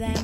and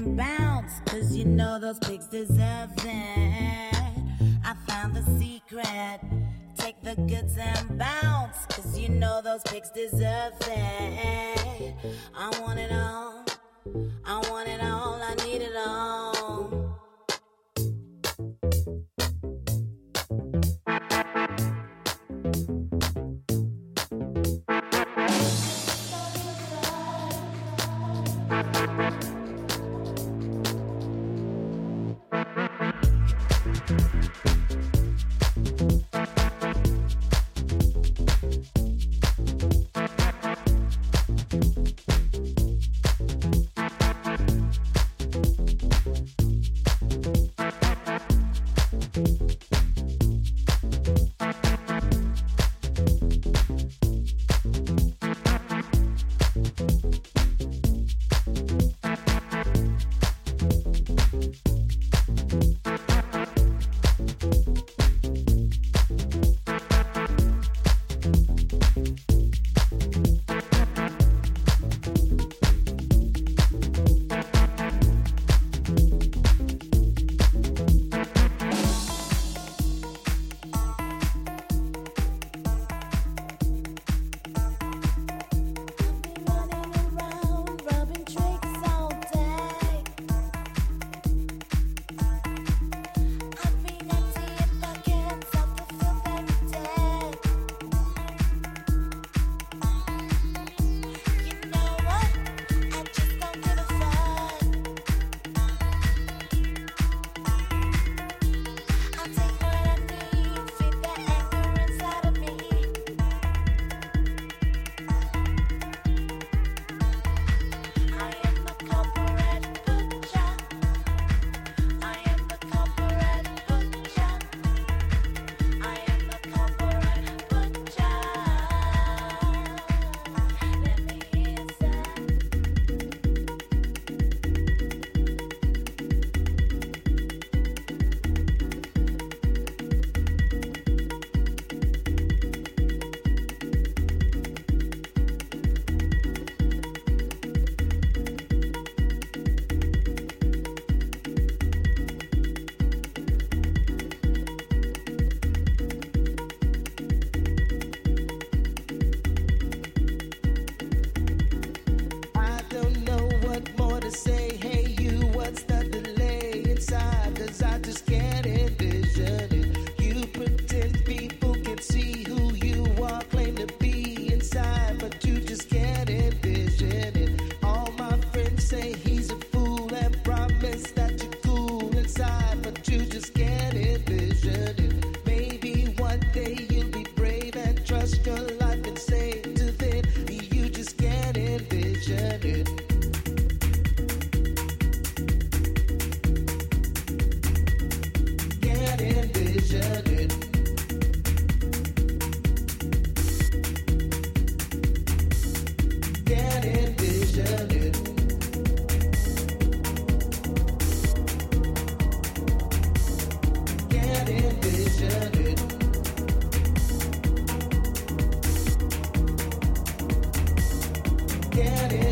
get it.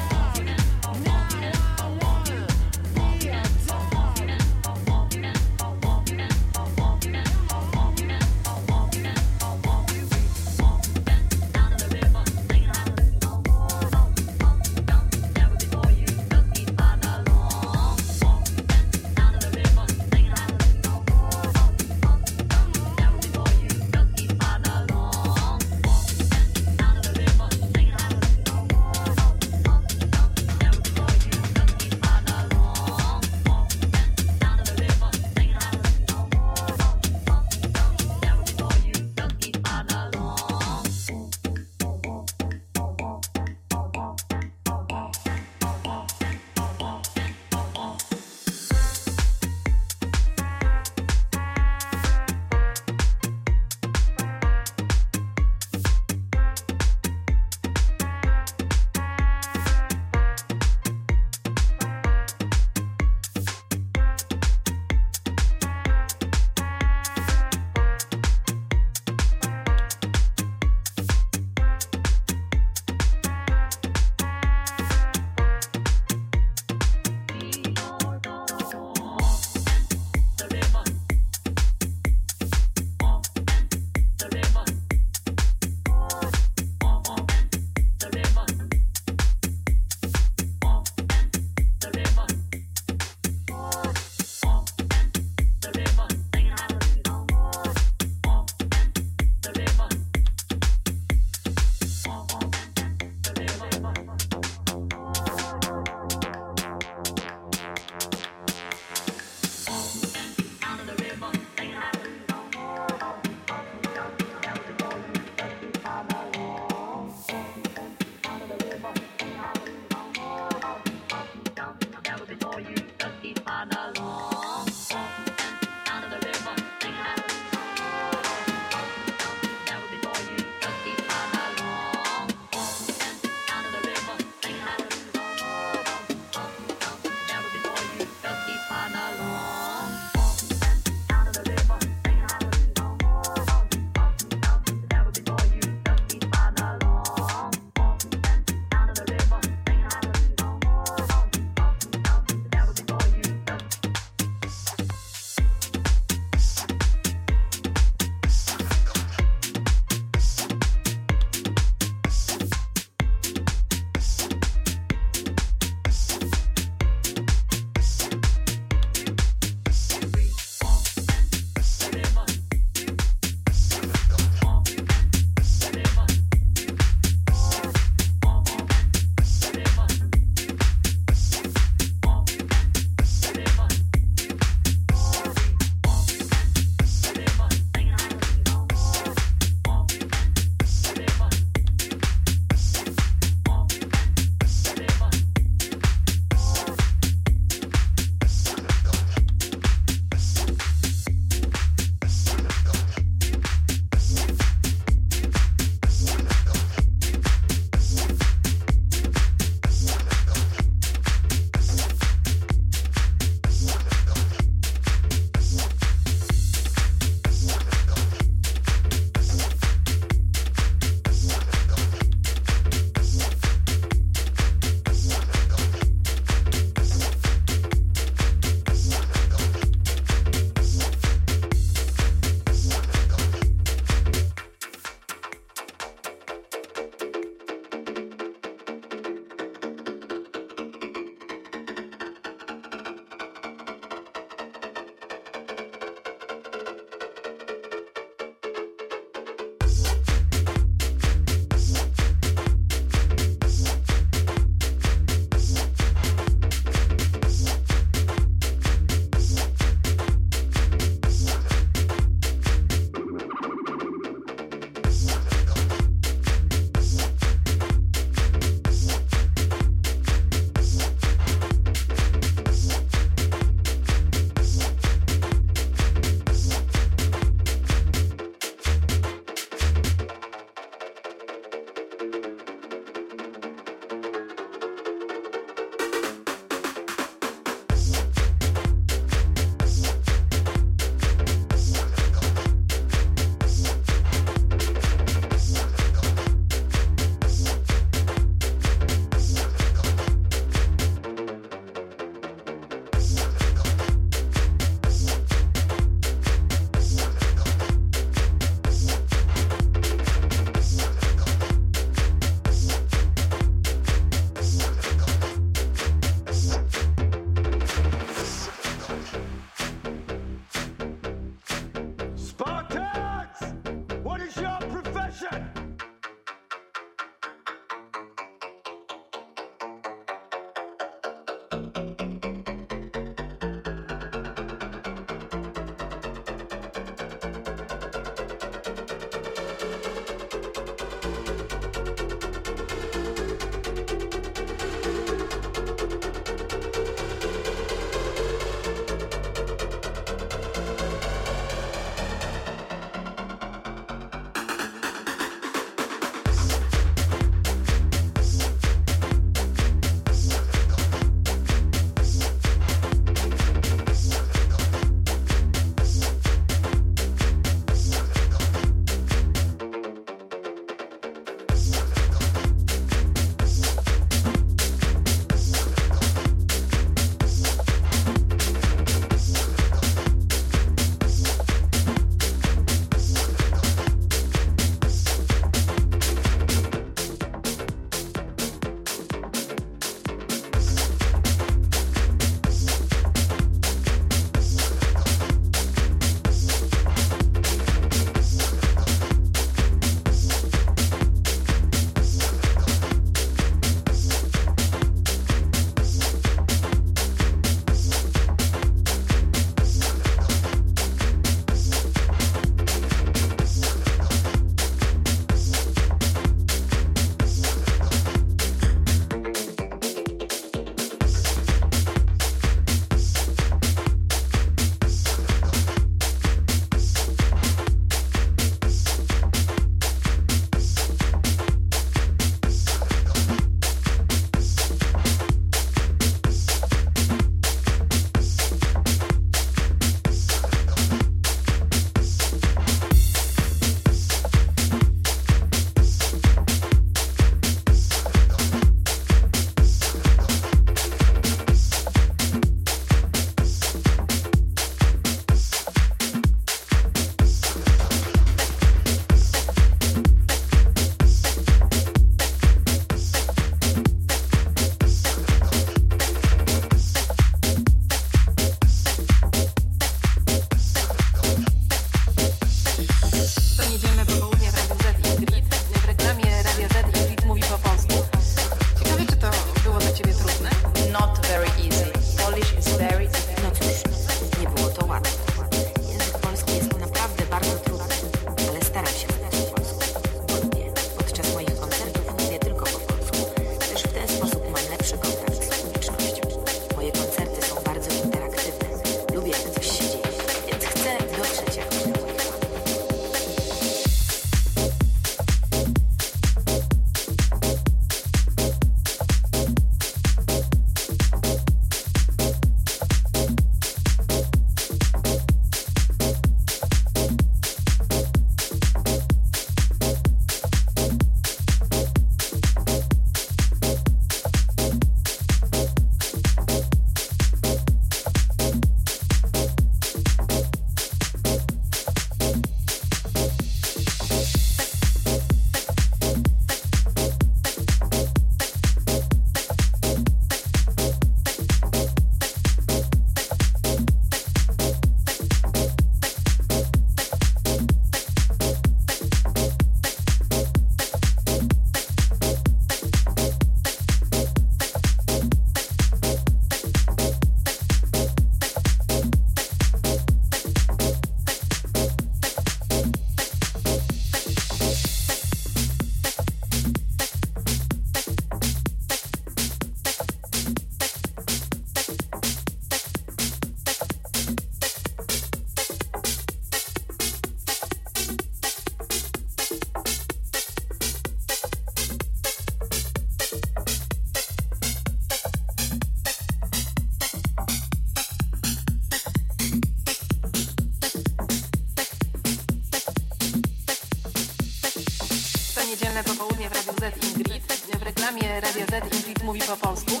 po polsku.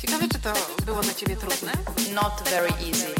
Ciekawe, czy to było dla ciebie trudne? Not very easy.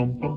Bum, bum.